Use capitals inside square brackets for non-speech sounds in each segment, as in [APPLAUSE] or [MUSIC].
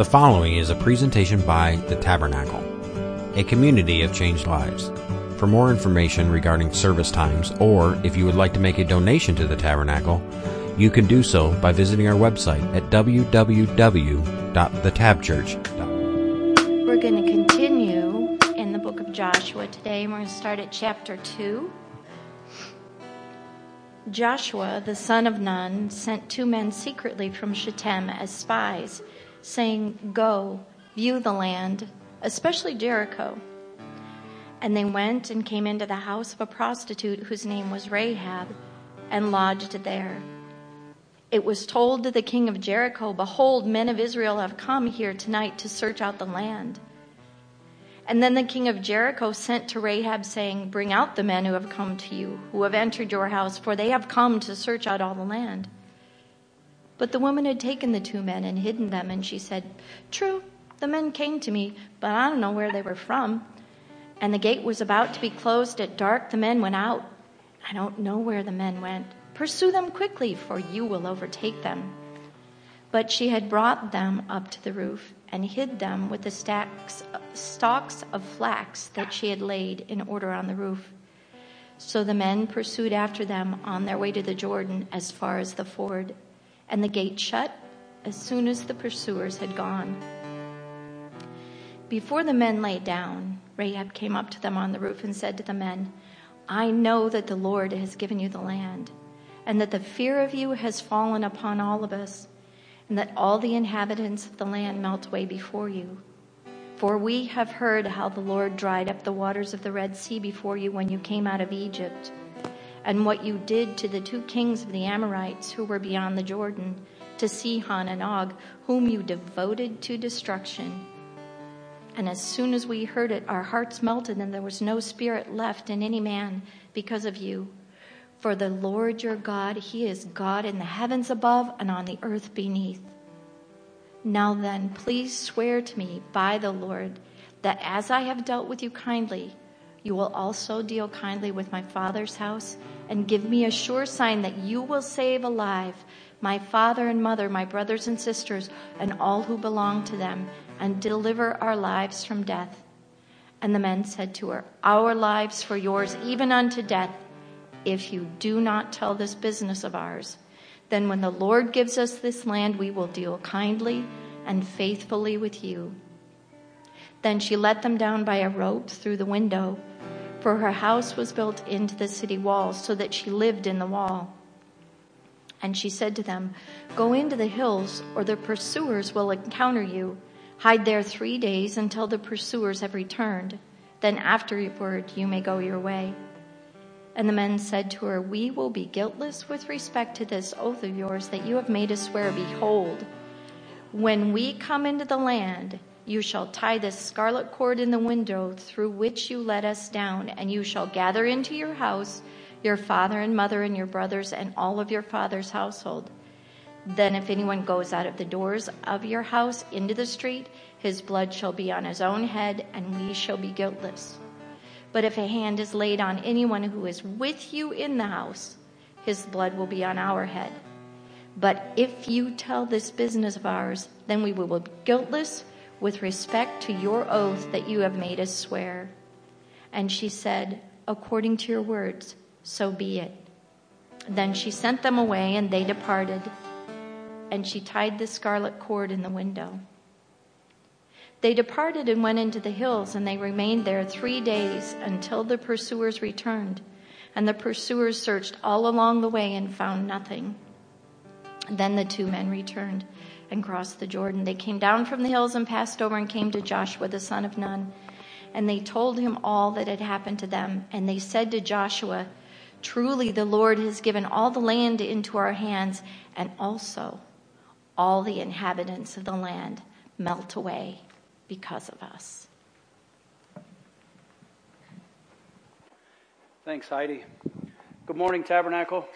The following is a presentation by The Tabernacle, a community of changed lives. For more information regarding service times, or if you would like to make a donation to the Tabernacle, you can do so by visiting our website at www.thetabchurch.com. We're going to continue in the book of Joshua today, and we're going to start at chapter 2. Joshua, the son of Nun, sent two men secretly from Shittim as spies, saying, Go, view the land, especially Jericho. And they went and came into the house of a prostitute whose name was Rahab, and lodged there. It was told to the king of Jericho, Behold, men of Israel have come here tonight to search out the land. And then the king of Jericho sent to Rahab, saying, Bring out the men who have come to you, who have entered your house, for they have come to search out all the land. But the woman had taken the two men and hidden them, and she said, True, the men came to me, but I don't know where they were from. And the gate was about to be closed at dark. The men went out. I don't know where the men went. Pursue them quickly, for you will overtake them. But she had brought them up to the roof and hid them with the stacks, stalks of flax that she had laid in order on the roof. So the men pursued after them on their way to the Jordan as far as the ford, and the gate shut as soon as the pursuers had gone. Before the men lay down, Rahab came up to them on the roof and said to the men, I know that the Lord has given you the land, and that the fear of you has fallen upon all of us and that all the inhabitants of the land melt away before you. For we have heard how the Lord dried up the waters of the Red Sea before you when you came out of Egypt, and what you did to the two kings of the Amorites who were beyond the Jordan, to Sihon and Og, whom you devoted to destruction. And as soon as we heard it, our hearts melted, and there was no spirit left in any man because of you. For the Lord your God, He is God in the heavens above and on the earth beneath. Now then, please swear to me by the Lord that as I have dealt with you kindly, you will also deal kindly with my father's house and give me a sure sign that you will save alive my father and mother, my brothers and sisters, and all who belong to them, and deliver our lives from death. And the men said to her, Our lives for yours, even unto death if you do not tell this business of ours, then when the Lord gives us this land, we will deal kindly and faithfully with you. Then she let them down by a rope through the window, for her house was built into the city walls, so that she lived in the wall. And she said to them, Go into the hills, or the pursuers will encounter you. Hide there three days until the pursuers have returned. Then afterward you may go your way. And the men said to her, We will be guiltless with respect to this oath of yours that you have made us swear. Behold, when we come into the land, you shall tie this scarlet cord in the window through which you let us down, and you shall gather into your house your father and mother and your brothers and all of your father's household. Then, if anyone goes out of the doors of your house into the street, his blood shall be on his own head, and we shall be guiltless. But if a hand is laid on anyone who is with you in the house, his blood will be on our head. But if you tell this business of ours, then we will be guiltless with respect to your oath that you have made us swear. And she said, According to your words, so be it. Then she sent them away, and they departed. And she tied the scarlet cord in the window. They departed and went into the hills, and they remained there three days until the pursuers returned. And the pursuers searched all along the way and found nothing. Then the two men returned and crossed the Jordan. They came down from the hills and passed over and came to Joshua the son of Nun. And they told him all that had happened to them. And they said to Joshua, Truly the Lord has given all the land into our hands, and also all the inhabitants of the land melt away because of us. Thanks, Heidi. Good morning, Tabernacle.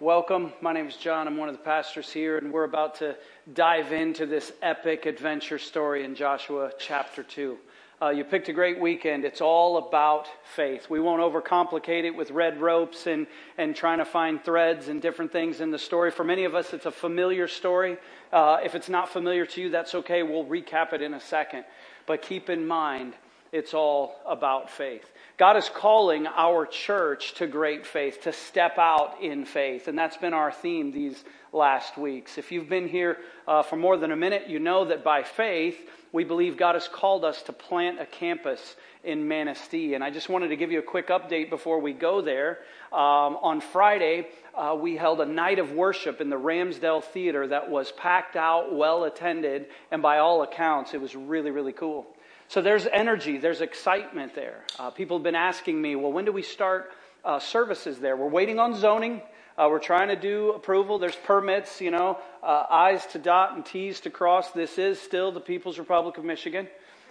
Welcome. My name is John. I'm one of the pastors here, and we're about to dive into this epic adventure story in Joshua chapter 2. Uh, you picked a great weekend. It's all about faith. We won't overcomplicate it with red ropes and, and trying to find threads and different things in the story. For many of us, it's a familiar story. Uh, if it's not familiar to you, that's okay. We'll recap it in a second. But keep in mind, it's all about faith. God is calling our church to great faith, to step out in faith. And that's been our theme these last weeks. If you've been here uh, for more than a minute, you know that by faith, we believe God has called us to plant a campus in Manistee. And I just wanted to give you a quick update before we go there. Um, on Friday, uh, we held a night of worship in the Ramsdell Theater that was packed out, well attended, and by all accounts, it was really, really cool. So there's energy, there's excitement there. Uh, people have been asking me, well, when do we start uh, services there? We're waiting on zoning. Uh, we're trying to do approval. There's permits, you know, uh, I's to dot and T's to cross. This is still the People's Republic of Michigan.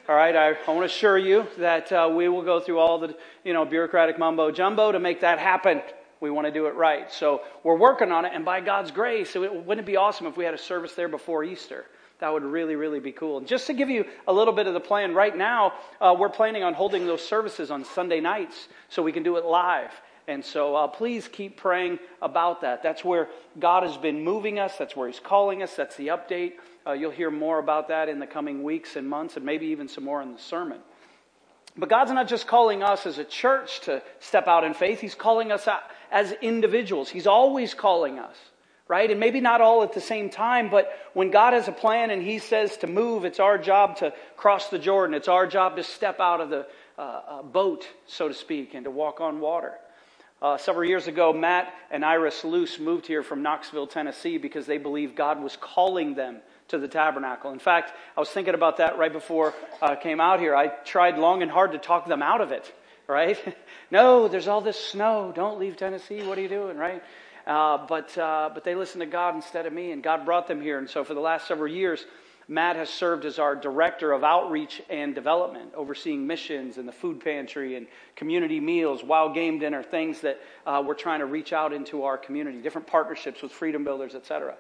All right, I, I want to assure you that uh, we will go through all the, you know, bureaucratic mumbo jumbo to make that happen. We want to do it right. So we're working on it, and by God's grace, it, wouldn't it be awesome if we had a service there before Easter? That would really, really be cool. And Just to give you a little bit of the plan, right now, uh, we're planning on holding those services on Sunday nights so we can do it live. And so uh, please keep praying about that. That's where God has been moving us. That's where He's calling us. That's the update. Uh, you'll hear more about that in the coming weeks and months, and maybe even some more in the sermon. But God's not just calling us as a church to step out in faith, He's calling us as individuals. He's always calling us, right? And maybe not all at the same time, but when God has a plan and He says to move, it's our job to cross the Jordan. It's our job to step out of the uh, uh boat, so to speak, and to walk on water. Uh, several years ago, Matt and Iris Luce moved here from Knoxville, Tennessee, because they believed God was calling them to the tabernacle. In fact, I was thinking about that right before I uh, came out here. I tried long and hard to talk them out of it, right? [LAUGHS] no, there's all this snow. Don't leave Tennessee. What are you doing, right? Uh, but, uh, but they listened to God instead of me, and God brought them here. And so for the last several years, Matt has served as our director of outreach and development, overseeing missions and the food pantry and community meals, wild game dinner, things that uh, we're trying to reach out into our community, different partnerships with freedom builders, etc.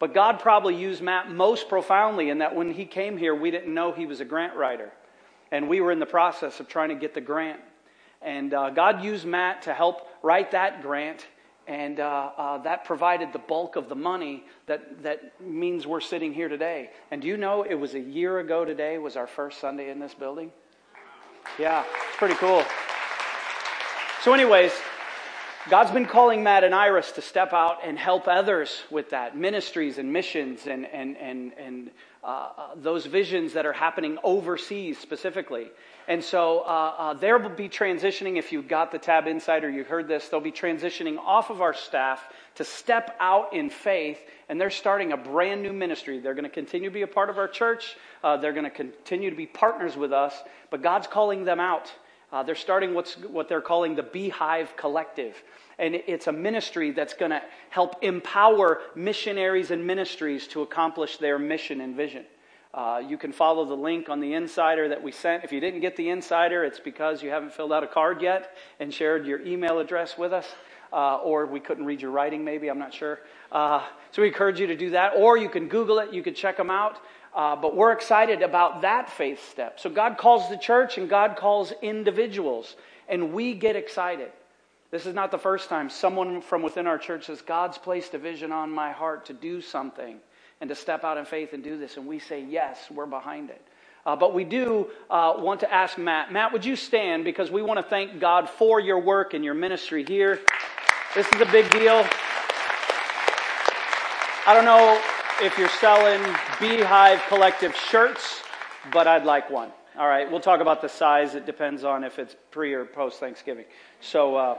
But God probably used Matt most profoundly in that when he came here, we didn't know he was a grant writer. And we were in the process of trying to get the grant. And uh, God used Matt to help write that grant and uh, uh, that provided the bulk of the money that, that means we're sitting here today. And do you know it was a year ago today was our first Sunday in this building? Yeah, it's pretty cool. So, anyways, God's been calling Matt and Iris to step out and help others with that ministries and missions and, and, and, and uh, uh, those visions that are happening overseas specifically. And so uh, uh, they'll be transitioning, if you got the Tab Insider, you heard this, they'll be transitioning off of our staff to step out in faith, and they're starting a brand new ministry. They're going to continue to be a part of our church, uh, they're going to continue to be partners with us, but God's calling them out. Uh, they're starting what's, what they're calling the Beehive Collective. And it's a ministry that's going to help empower missionaries and ministries to accomplish their mission and vision. Uh, you can follow the link on the insider that we sent. If you didn't get the insider, it's because you haven't filled out a card yet and shared your email address with us. Uh, or we couldn't read your writing, maybe, I'm not sure. Uh, so we encourage you to do that. Or you can Google it, you can check them out. Uh, but we're excited about that faith step. So God calls the church and God calls individuals, and we get excited. This is not the first time someone from within our church says, God's placed a vision on my heart to do something and to step out in faith and do this. And we say, yes, we're behind it. Uh, but we do uh, want to ask Matt. Matt, would you stand? Because we want to thank God for your work and your ministry here. This is a big deal. I don't know if you're selling Beehive Collective shirts, but I'd like one. All right, we'll talk about the size. It depends on if it's pre or post Thanksgiving. So, uh,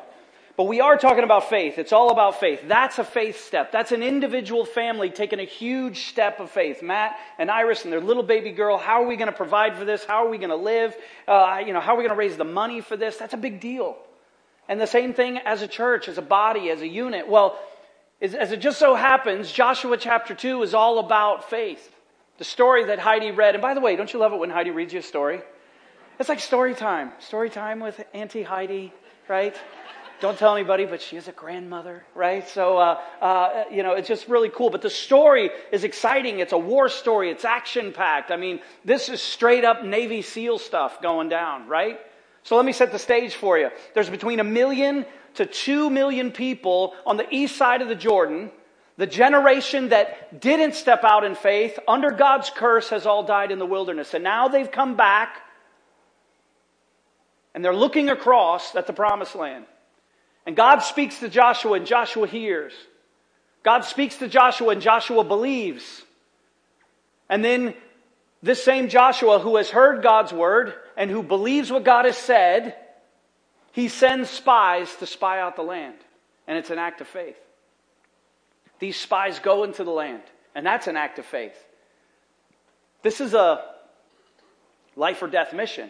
but we are talking about faith. It's all about faith. That's a faith step. That's an individual family taking a huge step of faith. Matt and Iris and their little baby girl. How are we going to provide for this? How are we going to live? Uh, you know, how are we going to raise the money for this? That's a big deal. And the same thing as a church, as a body, as a unit. Well, as it just so happens, Joshua chapter 2 is all about faith. The story that Heidi read. And by the way, don't you love it when Heidi reads you a story? It's like story time. Story time with Auntie Heidi, right? Don't tell anybody, but she is a grandmother, right? So, uh, uh, you know, it's just really cool. But the story is exciting. It's a war story. It's action packed. I mean, this is straight up Navy SEAL stuff going down, right? So let me set the stage for you. There's between a million to two million people on the east side of the Jordan. The generation that didn't step out in faith under God's curse has all died in the wilderness. And now they've come back and they're looking across at the promised land. And God speaks to Joshua, and Joshua hears. God speaks to Joshua, and Joshua believes. And then this same Joshua, who has heard God's word and who believes what God has said, he sends spies to spy out the land. And it's an act of faith. These spies go into the land, and that's an act of faith. This is a life or death mission.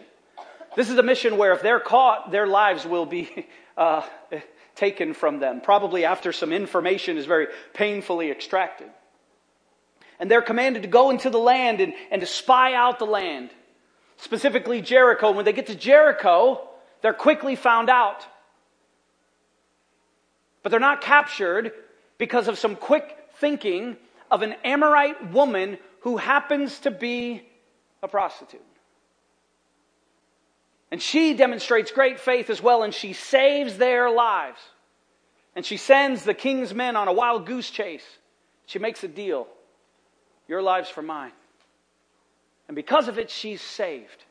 This is a mission where if they're caught, their lives will be [LAUGHS] uh, taken from them, probably after some information is very painfully extracted. And they're commanded to go into the land and, and to spy out the land, specifically Jericho. When they get to Jericho, they're quickly found out. But they're not captured because of some quick thinking of an Amorite woman who happens to be a prostitute. And she demonstrates great faith as well, and she saves their lives. And she sends the king's men on a wild goose chase. She makes a deal your lives for mine. And because of it, she's saved.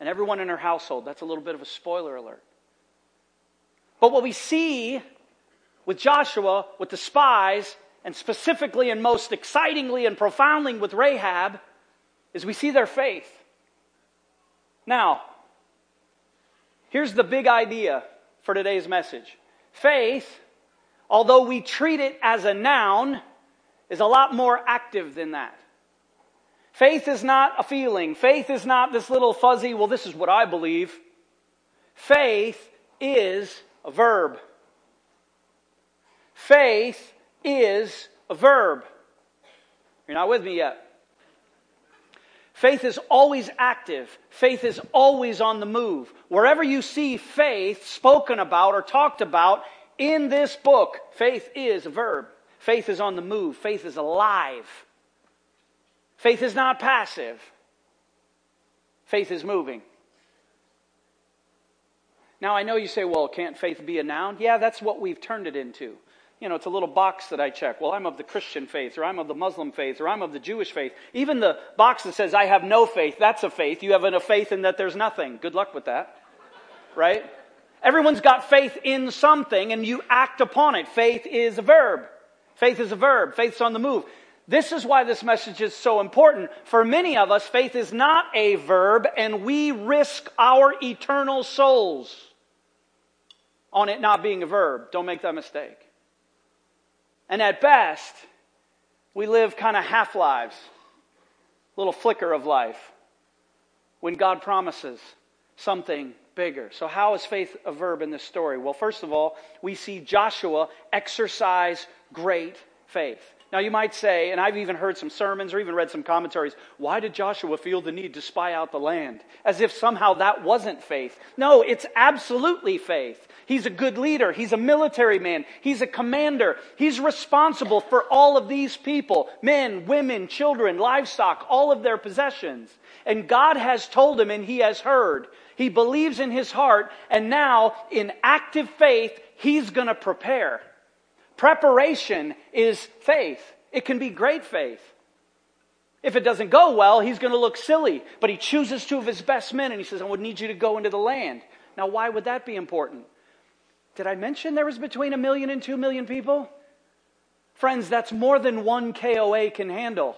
And everyone in her household. That's a little bit of a spoiler alert. But what we see with Joshua, with the spies, and specifically and most excitingly and profoundly with Rahab, is we see their faith. Now, Here's the big idea for today's message faith, although we treat it as a noun, is a lot more active than that. Faith is not a feeling. Faith is not this little fuzzy, well, this is what I believe. Faith is a verb. Faith is a verb. You're not with me yet. Faith is always active. Faith is always on the move. Wherever you see faith spoken about or talked about in this book, faith is a verb. Faith is on the move. Faith is alive. Faith is not passive. Faith is moving. Now, I know you say, well, can't faith be a noun? Yeah, that's what we've turned it into you know, it's a little box that I check. Well, I'm of the Christian faith, or I'm of the Muslim faith, or I'm of the Jewish faith. Even the box that says I have no faith, that's a faith. You have a faith in that there's nothing. Good luck with that. Right? Everyone's got faith in something and you act upon it. Faith is a verb. Faith is a verb. Faith's on the move. This is why this message is so important. For many of us, faith is not a verb and we risk our eternal souls on it not being a verb. Don't make that mistake. And at best, we live kind of half lives, little flicker of life, when God promises something bigger. So, how is faith a verb in this story? Well, first of all, we see Joshua exercise great faith. Now, you might say, and I've even heard some sermons or even read some commentaries, why did Joshua feel the need to spy out the land? As if somehow that wasn't faith. No, it's absolutely faith. He's a good leader. He's a military man. He's a commander. He's responsible for all of these people men, women, children, livestock, all of their possessions. And God has told him and he has heard. He believes in his heart, and now in active faith, he's going to prepare. Preparation is faith. It can be great faith. If it doesn't go well, he's going to look silly. But he chooses two of his best men and he says, I would need you to go into the land. Now, why would that be important? Did I mention there was between a million and two million people? Friends, that's more than one KOA can handle.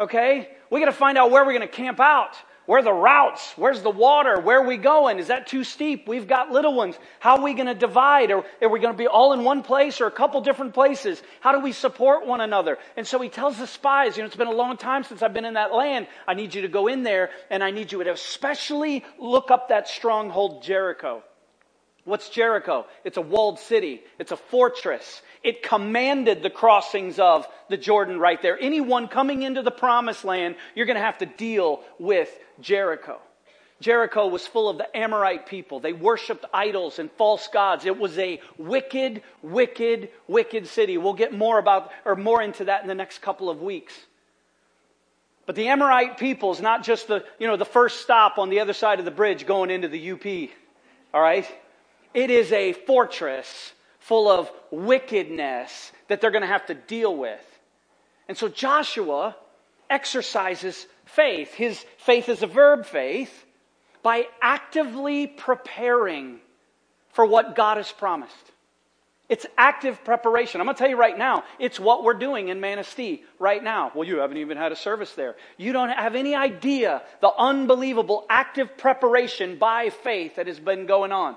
Okay? We got to find out where we're going to camp out. Where the routes? Where's the water? Where are we going? Is that too steep? We've got little ones. How are we going to divide? Are we going to be all in one place or a couple different places? How do we support one another? And so he tells the spies, you know, it's been a long time since I've been in that land. I need you to go in there and I need you to especially look up that stronghold Jericho. What's Jericho? It's a walled city. It's a fortress. It commanded the crossings of the Jordan right there. Anyone coming into the promised land, you're going to have to deal with Jericho. Jericho was full of the Amorite people. They worshiped idols and false gods. It was a wicked, wicked, wicked city. We'll get more about or more into that in the next couple of weeks. But the Amorite people is not just the, you know, the first stop on the other side of the bridge going into the UP. All right? It is a fortress full of wickedness that they're going to have to deal with. And so Joshua exercises faith. His faith is a verb faith by actively preparing for what God has promised. It's active preparation. I'm going to tell you right now, it's what we're doing in Manistee right now. Well, you haven't even had a service there. You don't have any idea the unbelievable active preparation by faith that has been going on.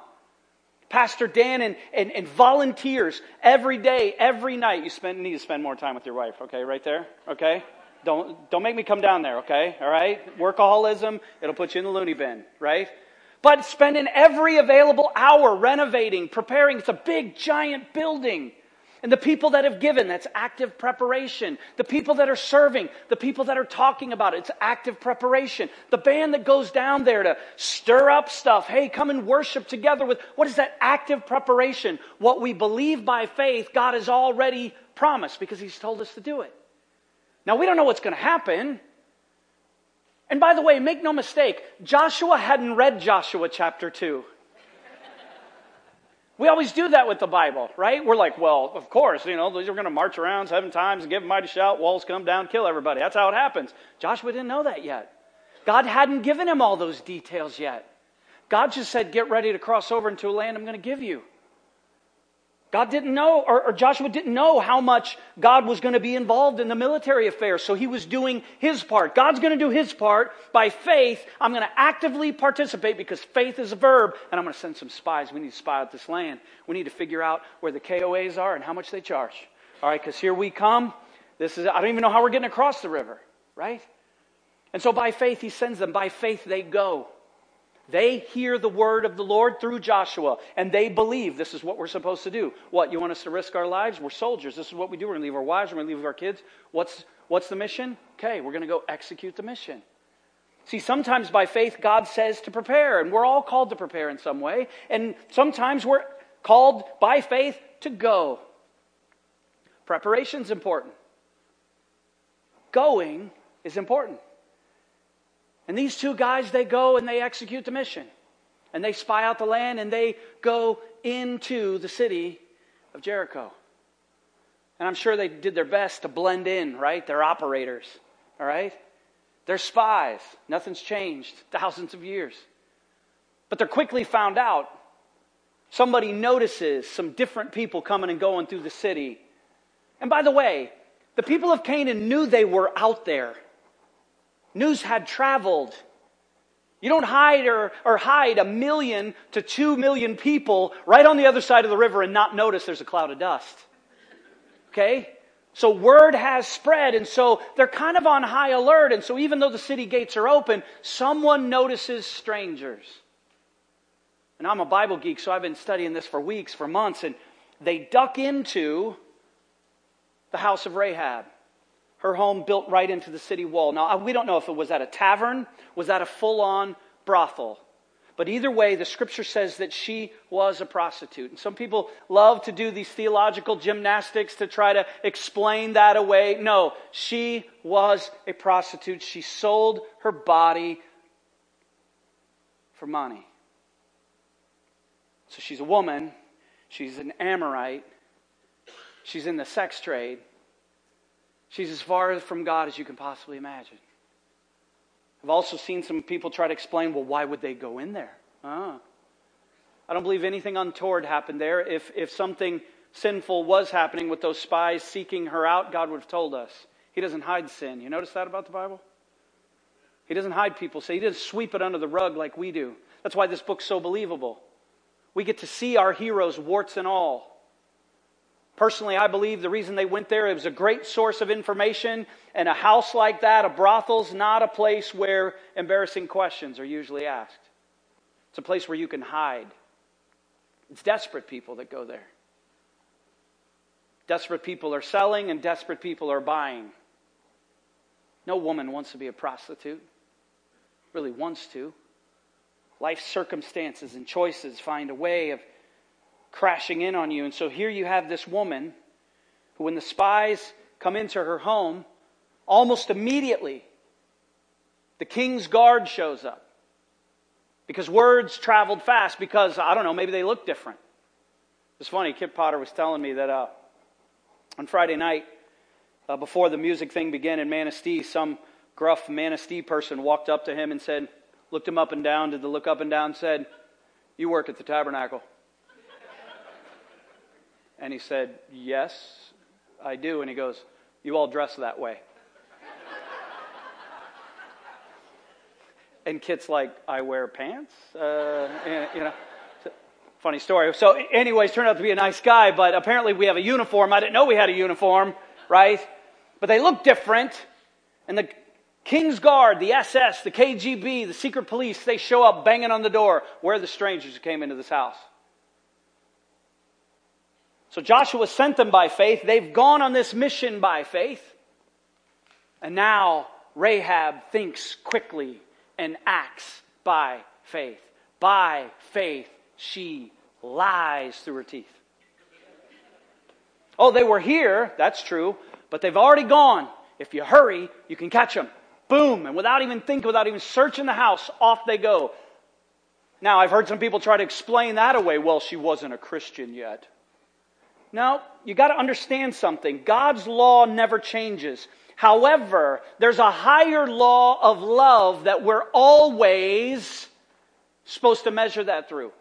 Pastor Dan and, and, and volunteers every day, every night. You spend, need to spend more time with your wife, okay, right there, okay? Don't, don't make me come down there, okay? All right? Workaholism, it'll put you in the loony bin, right? But spending every available hour renovating, preparing. It's a big, giant building. And the people that have given, that's active preparation. The people that are serving, the people that are talking about it, it's active preparation. The band that goes down there to stir up stuff. Hey, come and worship together with, what is that active preparation? What we believe by faith, God has already promised because He's told us to do it. Now, we don't know what's going to happen. And by the way, make no mistake, Joshua hadn't read Joshua chapter 2. We always do that with the Bible, right? We're like, well, of course, you know, we're going to march around seven times and give a mighty shout, walls come down, kill everybody. That's how it happens. Joshua didn't know that yet. God hadn't given him all those details yet. God just said, get ready to cross over into a land I'm going to give you. God didn't know, or, or, Joshua didn't know how much God was going to be involved in the military affairs, so he was doing his part. God's going to do his part by faith. I'm going to actively participate because faith is a verb, and I'm going to send some spies. We need to spy out this land. We need to figure out where the KOAs are and how much they charge. All right, because here we come. This is, I don't even know how we're getting across the river, right? And so by faith, he sends them. By faith, they go. They hear the word of the Lord through Joshua, and they believe this is what we're supposed to do. What, you want us to risk our lives? We're soldiers. This is what we do. We're going to leave our wives, we're going to leave our kids. What's, what's the mission? Okay, we're going to go execute the mission. See, sometimes by faith, God says to prepare, and we're all called to prepare in some way. And sometimes we're called by faith to go. Preparation's important. Going is important. And these two guys, they go and they execute the mission. And they spy out the land and they go into the city of Jericho. And I'm sure they did their best to blend in, right? They're operators, all right? They're spies. Nothing's changed thousands of years. But they're quickly found out. Somebody notices some different people coming and going through the city. And by the way, the people of Canaan knew they were out there. News had traveled. You don't hide or, or hide a million to two million people right on the other side of the river and not notice there's a cloud of dust. Okay? So word has spread, and so they're kind of on high alert. And so even though the city gates are open, someone notices strangers. And I'm a Bible geek, so I've been studying this for weeks, for months, and they duck into the house of Rahab her home built right into the city wall. Now, we don't know if it was at a tavern, was that a full on brothel. But either way, the scripture says that she was a prostitute. And some people love to do these theological gymnastics to try to explain that away. No, she was a prostitute. She sold her body for money. So she's a woman, she's an Amorite, she's in the sex trade. She's as far from God as you can possibly imagine. I've also seen some people try to explain, well, why would they go in there? Ah. I don't believe anything untoward happened there. If, if something sinful was happening with those spies seeking her out, God would have told us. He doesn't hide sin. You notice that about the Bible? He doesn't hide people. So he doesn't sweep it under the rug like we do. That's why this book's so believable. We get to see our heroes, warts and all. Personally, I believe the reason they went there, it was a great source of information. And a house like that, a brothel's not a place where embarrassing questions are usually asked. It's a place where you can hide. It's desperate people that go there. Desperate people are selling and desperate people are buying. No woman wants to be a prostitute, really wants to. life circumstances and choices find a way of crashing in on you. And so here you have this woman who, when the spies come into her home, almost immediately, the king's guard shows up. Because words traveled fast, because, I don't know, maybe they look different. It's funny, Kip Potter was telling me that uh, on Friday night, uh, before the music thing began in Manistee, some gruff Manistee person walked up to him and said, looked him up and down, did the look up and down, said, You work at the tabernacle. And he said, Yes, I do. And he goes, You all dress that way. and Kit's like, I wear pants? Uh, you know. Funny story. So, anyways, turned out to be a nice guy, but apparently we have a uniform. I didn't know we had a uniform, right? But they look different. And the King's Guard, the SS, the KGB, the secret police, they show up banging on the door. Where the strangers came into this house? So Joshua sent them by faith. They've gone on this mission by faith. And now Rahab thinks quickly and acts by faith. By faith, she lies through her teeth. Oh, they were here, that's true, but they've already gone. If you hurry, you can catch them. Boom. And without even thinking, without even searching the house, off they go. Now, I've heard some people try to explain that away. Well, she wasn't a Christian yet. No, you got to understand something. God's law never changes. However, there's a higher law of love that we're always supposed to measure that through.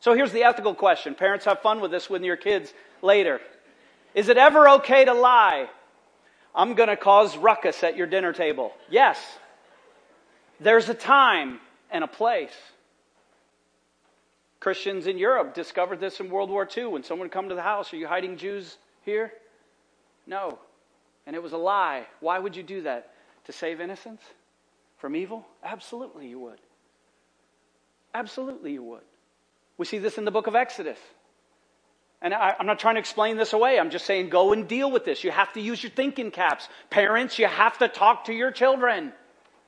So here's the ethical question. Parents have fun with this with your kids later. Is it ever okay to lie? I'm going to cause ruckus at your dinner table. Yes. There's a time and a place. Christians in Europe discovered this in World War II when someone come to the house. Are you hiding Jews here? No. And it was a lie. Why would you do that? To save innocence from evil? Absolutely, you would. Absolutely, you would. We see this in the book of Exodus. And I, am not trying to explain this away. I'm just saying go and deal with this. You have to use your thinking caps. Parents, you have to talk to your children,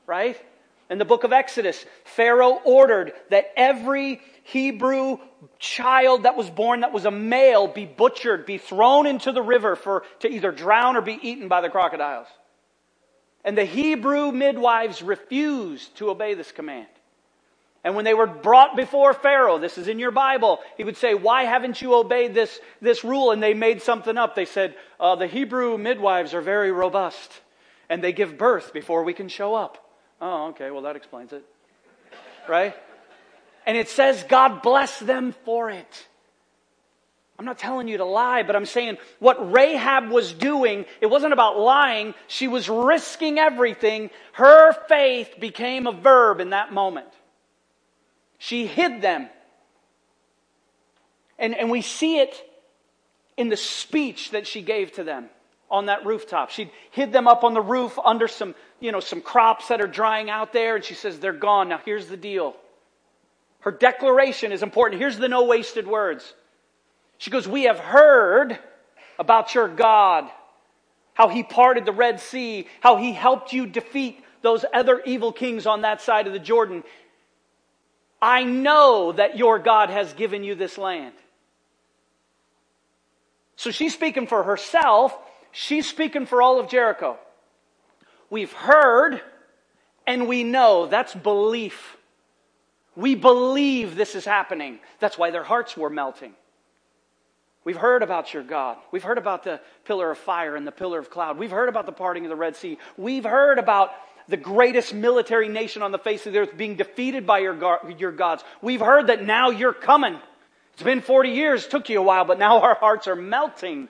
right? In the book of Exodus, Pharaoh ordered that every Hebrew child that was born that was a male be butchered, be thrown into the river for, to either drown or be eaten by the crocodiles. And the Hebrew midwives refused to obey this command. And when they were brought before Pharaoh, this is in your Bible, he would say, Why haven't you obeyed this, this rule? And they made something up. They said, uh, The Hebrew midwives are very robust, and they give birth before we can show up. Oh, okay, well, that explains it. Right? And it says God bless them for it. I'm not telling you to lie, but I'm saying what Rahab was doing, it wasn't about lying. She was risking everything. Her faith became a verb in that moment. She hid them. And, and we see it in the speech that she gave to them on that rooftop. She hid them up on the roof under some, you know, some crops that are drying out there, and she says, They're gone. Now here's the deal. Her declaration is important. Here's the no wasted words. She goes, We have heard about your God, how he parted the Red Sea, how he helped you defeat those other evil kings on that side of the Jordan. I know that your God has given you this land. So she's speaking for herself. She's speaking for all of Jericho. We've heard and we know. That's belief. We believe this is happening. That's why their hearts were melting. We've heard about your God. We've heard about the pillar of fire and the pillar of cloud. We've heard about the parting of the Red Sea. We've heard about the greatest military nation on the face of the earth being defeated by your, your gods. We've heard that now you're coming. It's been 40 years, took you a while, but now our hearts are melting.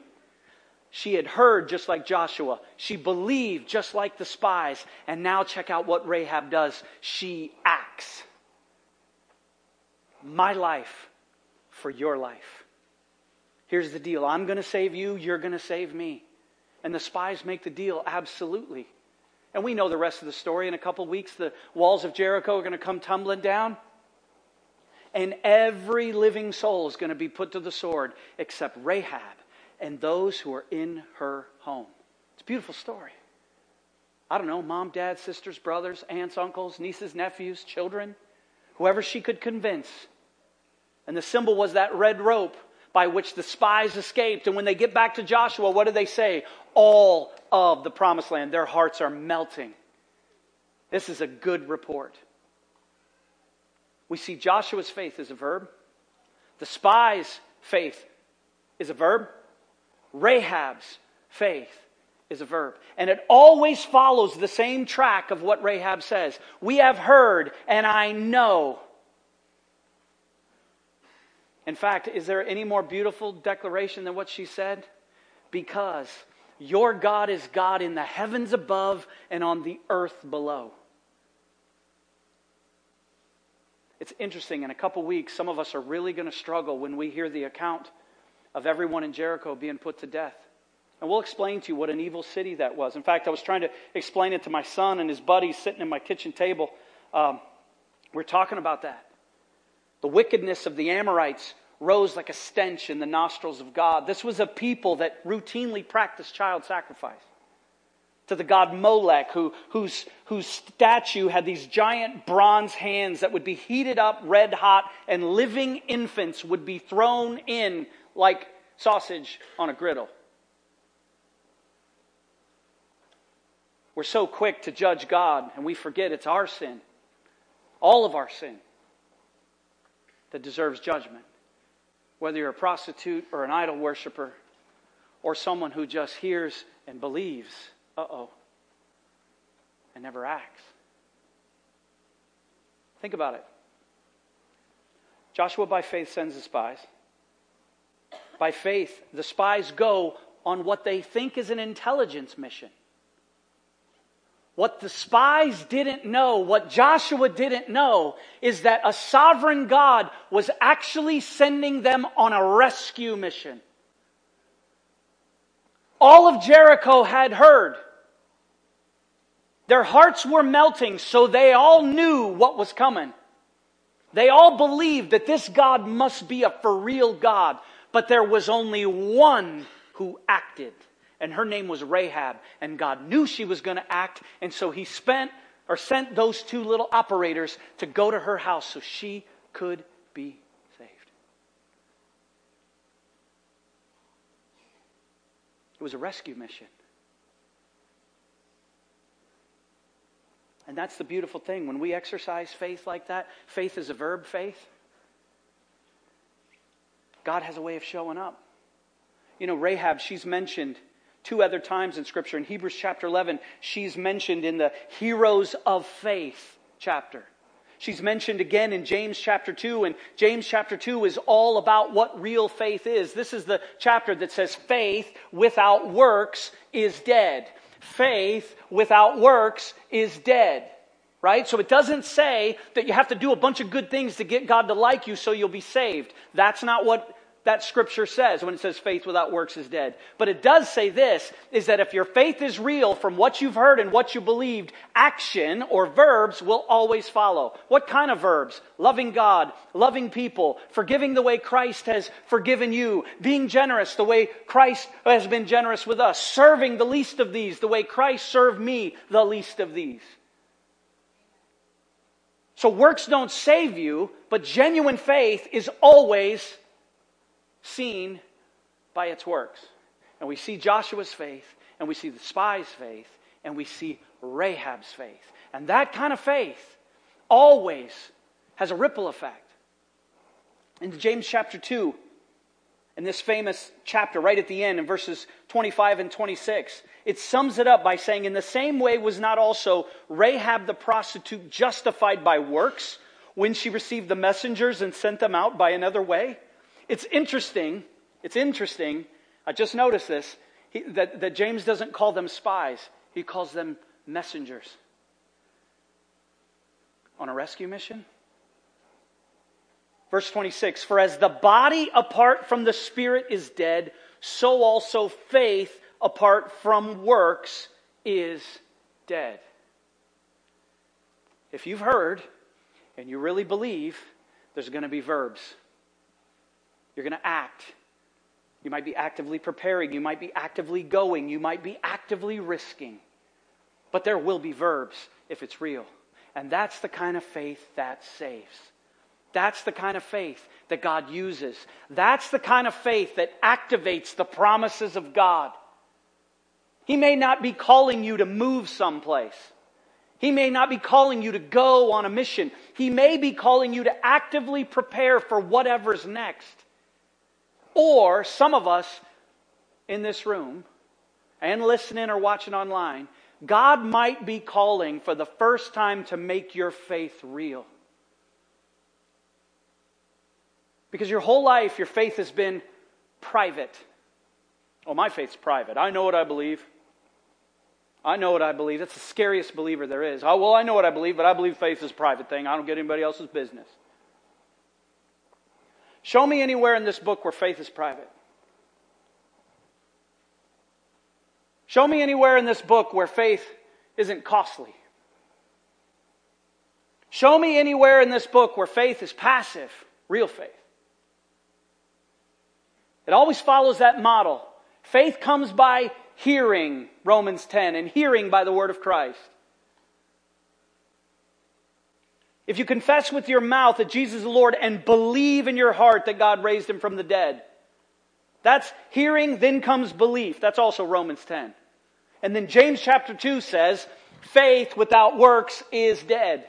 She had heard just like Joshua. She believed just like the spies. And now check out what Rahab does. She acts. My life for your life. Here's the deal I'm going to save you, you're going to save me. And the spies make the deal absolutely. And we know the rest of the story. In a couple weeks, the walls of Jericho are going to come tumbling down. And every living soul is going to be put to the sword except Rahab and those who are in her home. It's a beautiful story. I don't know, mom, dad, sisters, brothers, aunts, uncles, nieces, nephews, children. whoever she could convince. And the symbol was that red rope by which the spies escaped. And when they get back to Joshua, what do they say? All of the promised land. Their hearts are melting. This is a good report. We see Joshua's faith as a verb, the spies' faith is a verb, Rahab's faith is a verb. And it always follows the same track of what Rahab says. We have heard, and I know. In fact, is there any more beautiful declaration than what she said? Because your God is God in the heavens above and on the earth below. It's interesting, in a couple weeks, some of us are really going to struggle when we hear the account of everyone in Jericho being put to death. And we'll explain to you what an evil city that was. In fact, I was trying to explain it to my son and his buddies sitting at my kitchen table. Um, we're talking about that. The wickedness of the Amorites rose like a stench in the nostrils of God. This was a people that routinely practiced child sacrifice to the god Molech, who, whose, whose statue had these giant bronze hands that would be heated up red hot, and living infants would be thrown in like sausage on a griddle. We're so quick to judge God, and we forget it's our sin, all of our sin, that deserves judgment. Whether you're a prostitute or an idol worshiper, or someone who just hears and believes, uh oh, and never acts. Think about it. Joshua, by faith, sends the spies. By faith, the spies go on what they think is an intelligence mission. What the spies didn't know, what Joshua didn't know, is that a sovereign God was actually sending them on a rescue mission. All of Jericho had heard. Their hearts were melting, so they all knew what was coming. They all believed that this God must be a for real God, but there was only one who acted and her name was Rahab. And God knew she was going to act, and so He spent or sent those two little operators to go to her house so she could be saved. It was a rescue mission. And that's the beautiful thing. When we exercise faith like that, faith is a verb, faith. God has a way of showing up. You know, Rahab, she's mentioned two other times in Scripture. In Hebrews chapter 11, she's mentioned in the heroes of faith chapter. She's mentioned again in James chapter 2, and James chapter 2 is all about what real faith is. This is the chapter that says faith without works is dead. Faith without works is dead. Right? So it doesn't say that you have to do a bunch of good things to get God to like you so you'll be saved. That's not what that scripture says when it says faith without works is dead. But it does say this is that if your faith is real from what you've heard and what you believed, action or verbs will always follow. What kind of verbs? Loving God, loving people, forgiving the way Christ has forgiven you, being generous the way Christ has been generous with us, serving the least of these the way Christ served me, the least of these. So works don't save you, but genuine faith is always seen by its works. And we see Joshua's faith, and we see the spies' faith, and we see Rahab's faith. And that kind of faith always has a ripple effect. In James chapter 2, in this famous chapter, right at the end, in verses 25 and 26, it sums it up by saying, In the same way was not also Rahab the prostitute justified by works when she received the messengers and sent them out by another way? It's interesting, it's interesting, I just noticed this, he, that, that James doesn't call them spies, he calls them messengers. On a rescue mission? Verse 26 For as the body apart from the spirit is dead, so also faith apart from works is dead. If you've heard and you really believe, there's going to be verbs. You're going to act. You might be actively preparing. You might be actively going. You might be actively risking. But there will be verbs if it's real. And that's the kind of faith that saves. That's the kind of faith that God uses. That's the kind of faith that activates the promises of God. He may not be calling you to move someplace. He may not be calling you to go on a mission. He may be calling you to actively prepare for whatever's next. Or some of us in this room and listening or watching online, God might be calling for the first time to make your faith real. Because your whole life, your faith has been private. Oh, my faith's private. I know what I believe. I know what I believe. That's the scariest believer there is. Oh, well, I know what I believe, but I believe faith is a private thing. I don't get anybody else's business. Show me anywhere in this book where faith is private. Show me anywhere in this book where faith isn't costly. Show me anywhere in this book where faith is passive, real faith. It always follows that model. Faith comes by hearing, Romans 10, and hearing by the word of Christ. If you confess with your mouth that Jesus is Lord and believe in your heart that God raised him from the dead, that's hearing, then comes belief. That's also Romans 10. And then James chapter 2 says, faith without works is dead.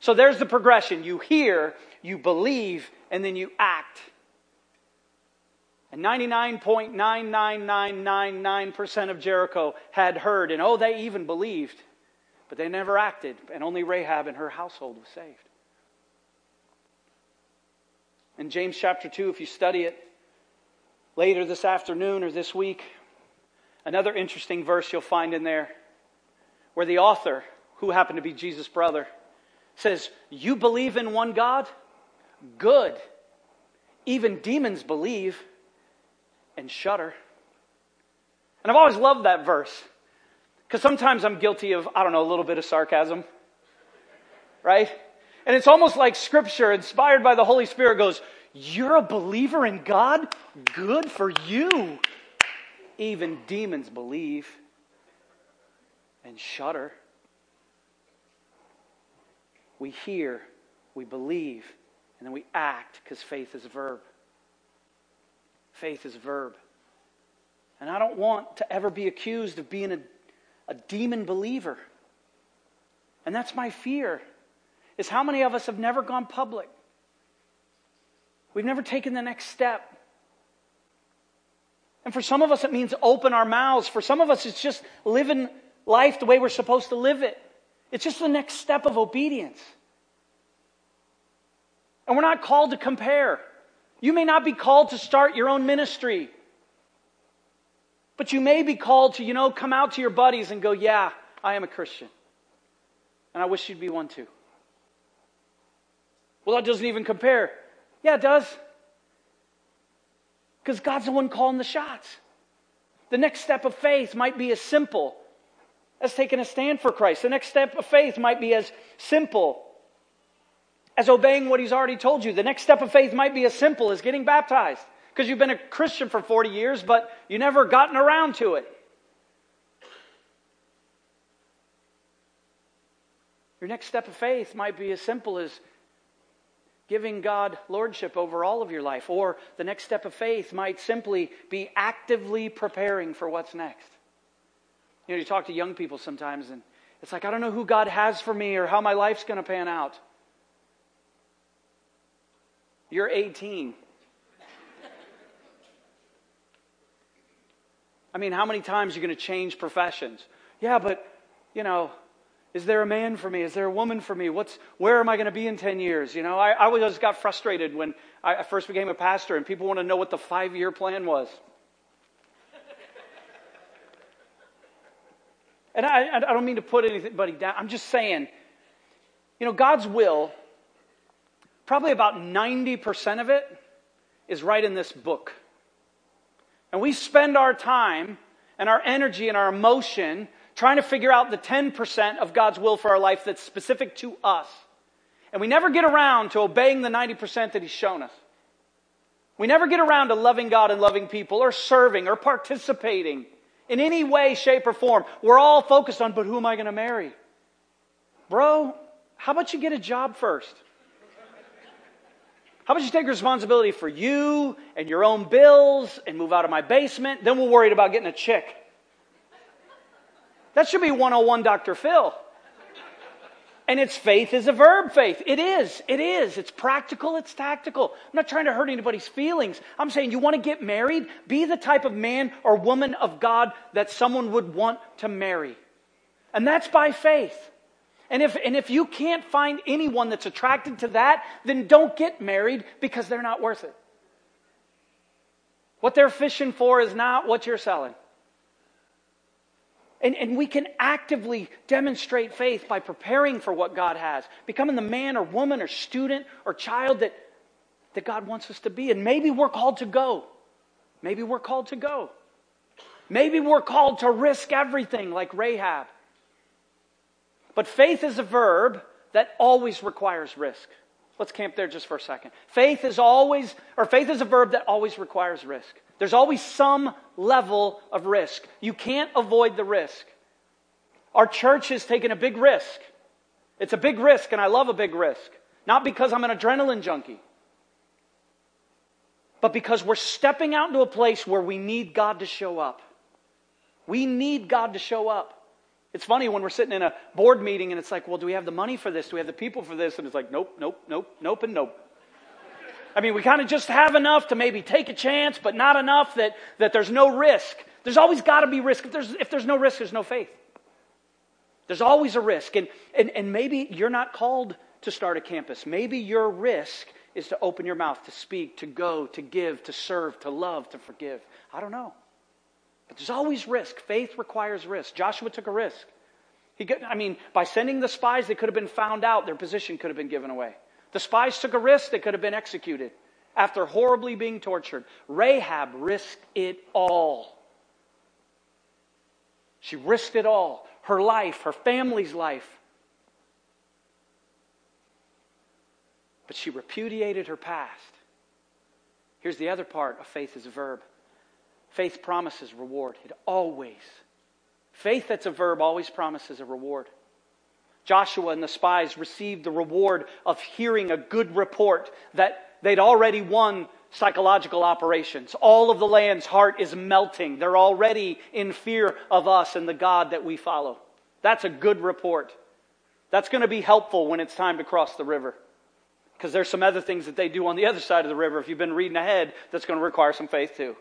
So there's the progression. You hear, you believe, and then you act. And 99.99999% of Jericho had heard, and oh, they even believed, but they never acted, and only Rahab and her household was saved. In James chapter 2, if you study it later this afternoon or this week, another interesting verse you'll find in there where the author, who happened to be Jesus' brother, says, You believe in one God? Good. Even demons believe and shudder. And I've always loved that verse because sometimes I'm guilty of, I don't know, a little bit of sarcasm, right? And it's almost like scripture inspired by the Holy Spirit goes, You're a believer in God? Good for you. Even demons believe and shudder. We hear, we believe, and then we act because faith is a verb. Faith is a verb. And I don't want to ever be accused of being a, a demon believer. And that's my fear, is how many of us have never gone public? We've never taken the next step. And for some of us, it means open our mouths. For some of us, it's just living life the way we're supposed to live it. It's just the next step of obedience. And we're not called to compare. You may not be called to start your own ministry, but you may be called to, you know, come out to your buddies and go, Yeah, I am a Christian. And I wish you'd be one too. Well, that doesn't even compare. Yeah, it does. Because God's the one calling the shots. The next step of faith might be as simple as taking a stand for Christ. The next step of faith might be as simple as obeying what he's already told you. The next step of faith might be as simple as getting baptized because you've been a Christian for 40 years, but you never gotten around to it. Your next step of faith might be as simple as giving God lordship over all of your life. Or the next step of faith might simply be actively preparing for what's next. You know, you talk to young people sometimes, and it's like, I don't know who God has for me or how my life's going to pan out. You're 18. I mean, how many times are you going to change professions? Yeah, but, you know, is there a man for me? Is there a woman for me? What's, where am I going to be in 10 years? You know, I, I always got frustrated when I first became a pastor and people want to know what the five year plan was. and I, I don't mean to put anybody down. I'm just saying, you know, God's will probably about 90% of it is right in this book. And we spend our time and our energy and our emotion trying to figure out the 10% of God's will for our life that's specific to us. And we never get around to obeying the 90% that He's shown us. We never get around to loving God and loving people or serving or participating in any way, shape, or form. We're all focused on, but who am I going to marry? Bro, How about you get a job first? How about you take responsibility for you and your own bills and move out of my basement? Then we'll worry about getting a chick. That should be 101 Dr. Phil. And it's faith is a verb faith. It is. It is. It's practical. It's tactical. I'm not trying to hurt anybody's feelings. I'm saying you want to get married? Be the type of man or woman of God that someone would want to marry. And that's by faith. And if, and if you can't find anyone that's attracted to that, then don't get married because they're not worth it. What they're fishing for is not what you're selling. And, and we can actively demonstrate faith by preparing for what God has, becoming the man or woman or student or child that, that God wants us to be. And maybe we're called to go. Maybe we're called to go. Maybe we're called to risk everything like Rahab. But faith is a verb that always requires risk. Let's camp there just for a second. Faith is always, or faith is a verb that always requires risk. There's always some level of risk. You can't avoid the risk. Our church has taken a big risk. It's a big risk, and I love a big risk. Not because I'm an adrenaline junkie, but because we're stepping out into a place where we need God to show up. We need God to show up. It's funny when we're sitting in a board meeting and it's like, well, do we have the money for this? Do we have the people for this? And it's like, nope, nope, nope, nope, and nope. I mean, we kind of just have enough to maybe take a chance, but not enough that, that there's no risk. There's always got to be risk. If there's, if there's no risk, there's no faith. There's always a risk. And, and, and maybe you're not called to start a campus. Maybe your risk is to open your mouth, to speak, to go, to give, to serve, to love, to forgive. I don't know. But there's always risk. Faith requires risk. Joshua took a risk. He I mean, by sending the spies, they could have been found out. Their position could have been given away. The spies took a risk, they could have been executed after horribly being tortured. Rahab risked it all. She risked it all her life, her family's life. But she repudiated her past. Here's the other part of faith as a verb faith promises reward. It always. Faith that's a verb always promises a reward. Joshua and the spies received the reward of hearing a good report that they'd already won psychological operations. All of the land's heart is melting. They're already in fear of us and the God that we follow. That's a good report. That's going to be helpful when it's time to cross the river. Because there's some other things that they do on the other side of the river, if you've been reading ahead, that's going to require some faith too.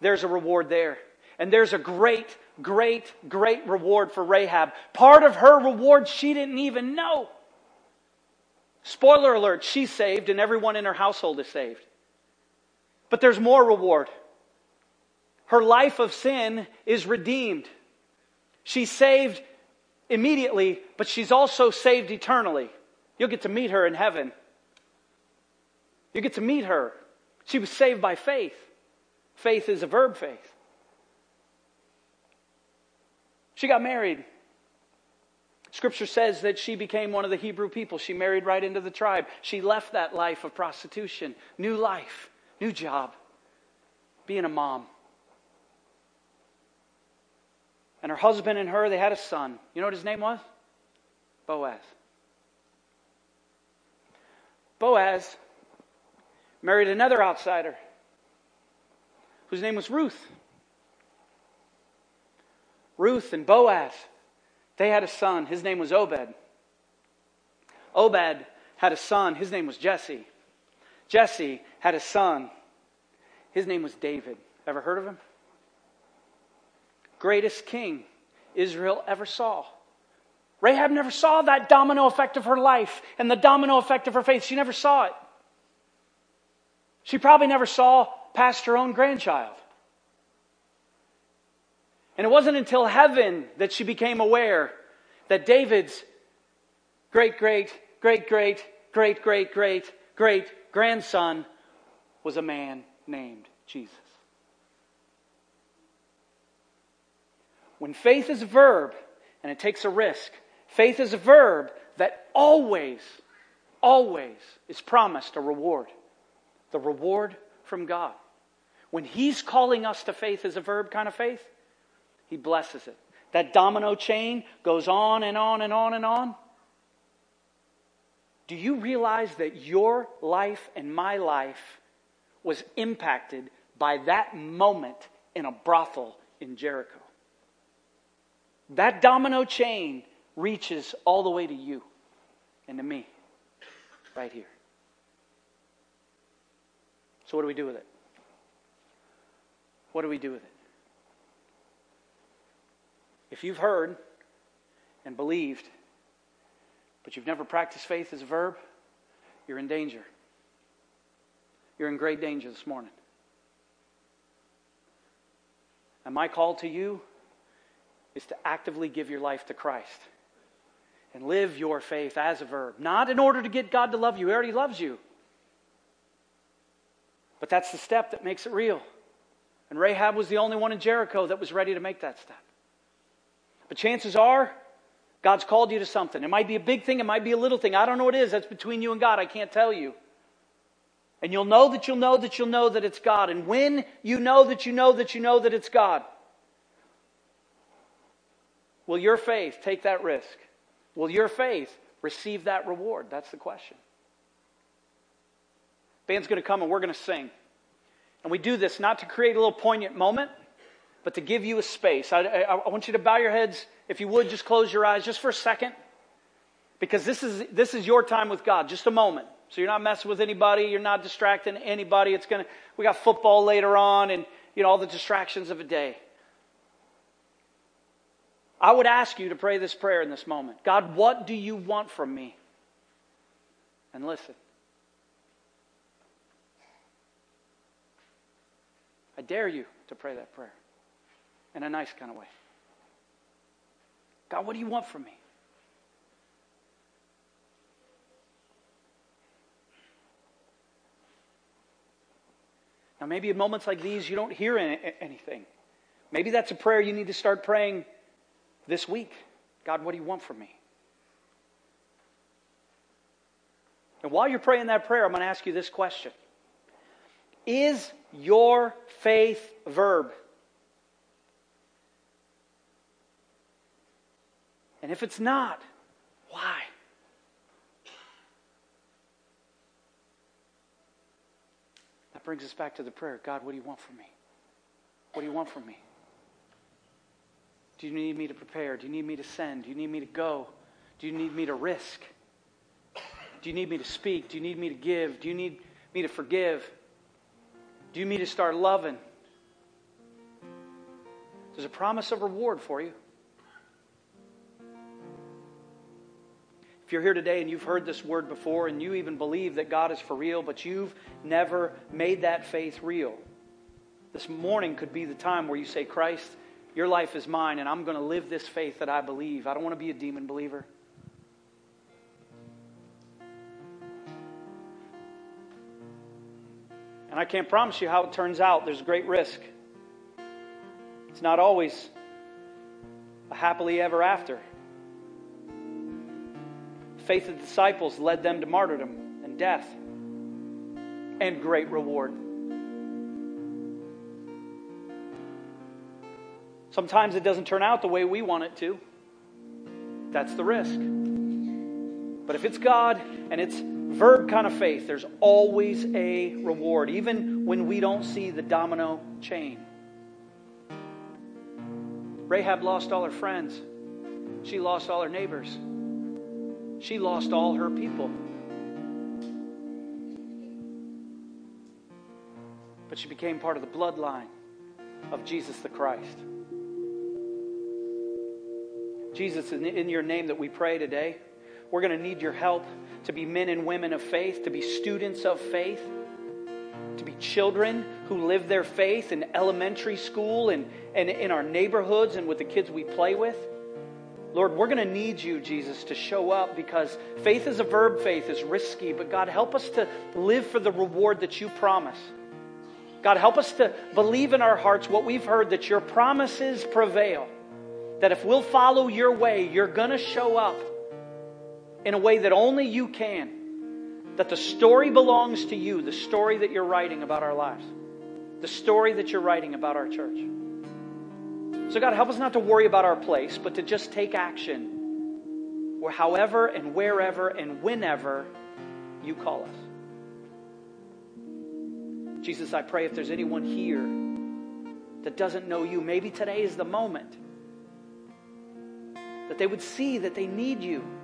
There's a reward there. And there's a great, great, great reward for Rahab. Part of her reward she didn't even know. Spoiler alert, she's saved and everyone in her household is saved. But there's more reward. Her life of sin is redeemed. She's saved immediately, but she's also saved eternally. You'll get to meet her in heaven. You get to meet her. She was saved by faith. Faith is a verb faith. She got married. Scripture says that she became one of the Hebrew people. She married right into the tribe. She left that life of prostitution. New life, new job, being a mom. And her husband and her, they had a son. You know what his name was? Boaz. Boaz married another outsider whose name was Ruth. Ruth and Boaz, they had a son. His name was Obed. Obed had a son. His name was Jesse. Jesse had a son. His name was David. Ever heard of him? Greatest king Israel ever saw. Rahab never saw that domino effect of her life and the domino effect of her faith. She never saw it. She probably never saw past her own grandchild. And it wasn't until heaven that she became aware that David's great, great, great, great, great, great, great, great grandson was a man named Jesus. When faith is a verb and it takes a risk, faith is a verb that always, always is promised a reward. The reward from God. When He's calling us to faith as a verb kind of faith, he blesses it. That domino chain goes on and on and on and on. Do you realize that your life and my life was impacted by that moment in a brothel in Jericho? That domino chain reaches all the way to you and to me, right here. So, what do we do with it? What do we do with it? If you've heard and believed, but you've never practiced faith as a verb, you're in danger. You're in great danger this morning. And my call to you is to actively give your life to Christ and live your faith as a verb. Not in order to get God to love you, He already loves you. But that's the step that makes it real. And Rahab was the only one in Jericho that was ready to make that step. But chances are, God's called you to something. It might be a big thing, it might be a little thing. I don't know what it is. That's between you and God. I can't tell you. And you'll know that you'll know that you'll know that it's God. And when you know that you know that you know that it's God, will your faith take that risk? Will your faith receive that reward? That's the question. Band's going to come and we're going to sing. And we do this not to create a little poignant moment, but to give you a space. I, I, I, want you to bow your heads. If you would, just close your eyes just for a second. Because this is, this is your time with God, just a moment. So you're not messing with anybody, you're not distracting anybody. It's gonna we got football later on and you know all the distractions of a day. I would ask you to pray this prayer in this moment. God, what do you want from me? And listen. I dare you to pray that prayer in a nice kind of way. God, what do you want from me? Now, maybe in moments like these, you don't hear anything. Maybe that's a prayer you need to start praying this week. God, what do you want from me? And while you're praying that prayer, I'm going to ask you this question Is your faith verb? And if it's not, why? That brings us back to the prayer God, what do you want from me? What do you want from me? Do you need me to prepare? Do you need me to send? Do you need me to go? Do you need me to risk? Do you need me to speak? Do you need me to give? Do you need me to forgive? Do you need to start loving? There's a promise of reward for you. If you're here today and you've heard this word before and you even believe that God is for real, but you've never made that faith real, this morning could be the time where you say, Christ, your life is mine, and I'm going to live this faith that I believe. I don't want to be a demon believer. And I can't promise you how it turns out. There's great risk. It's not always a happily ever after faith of the disciples led them to martyrdom and death and great reward. Sometimes it doesn't turn out the way we want it to. That's the risk. But if it's God and it's verb kind of faith, there's always a reward, even when we don't see the domino chain. Rahab lost all her friends, she lost all her neighbors. She lost all her people. But she became part of the bloodline of Jesus the Christ. Jesus, in your name that we pray today, we're going to need your help to be men and women of faith, to be students of faith, to be children who live their faith in elementary school and, and in our neighborhoods and with the kids we play with. Lord, we're going to need you, Jesus, to show up because faith is a verb, faith is risky, but God, help us to live for the reward that you promise. God, help us to believe in our hearts what we've heard that your promises prevail. That if we'll follow your way, you're going to show up in a way that only you can. That the story belongs to you, the story that you're writing about our lives, the story that you're writing about our church. So, God, help us not to worry about our place, but to just take action or however and wherever and whenever you call us. Jesus, I pray if there's anyone here that doesn't know you, maybe today is the moment that they would see that they need you.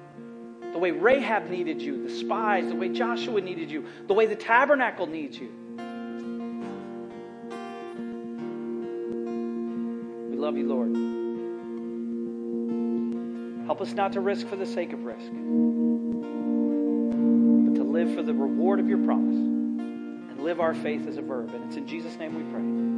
The way Rahab needed you, the spies, the way Joshua needed you, the way the tabernacle needs you. We love you, Lord. Help us not to risk for the sake of risk, but to live for the reward of your promise and live our faith as a verb. And it's in Jesus' name we pray.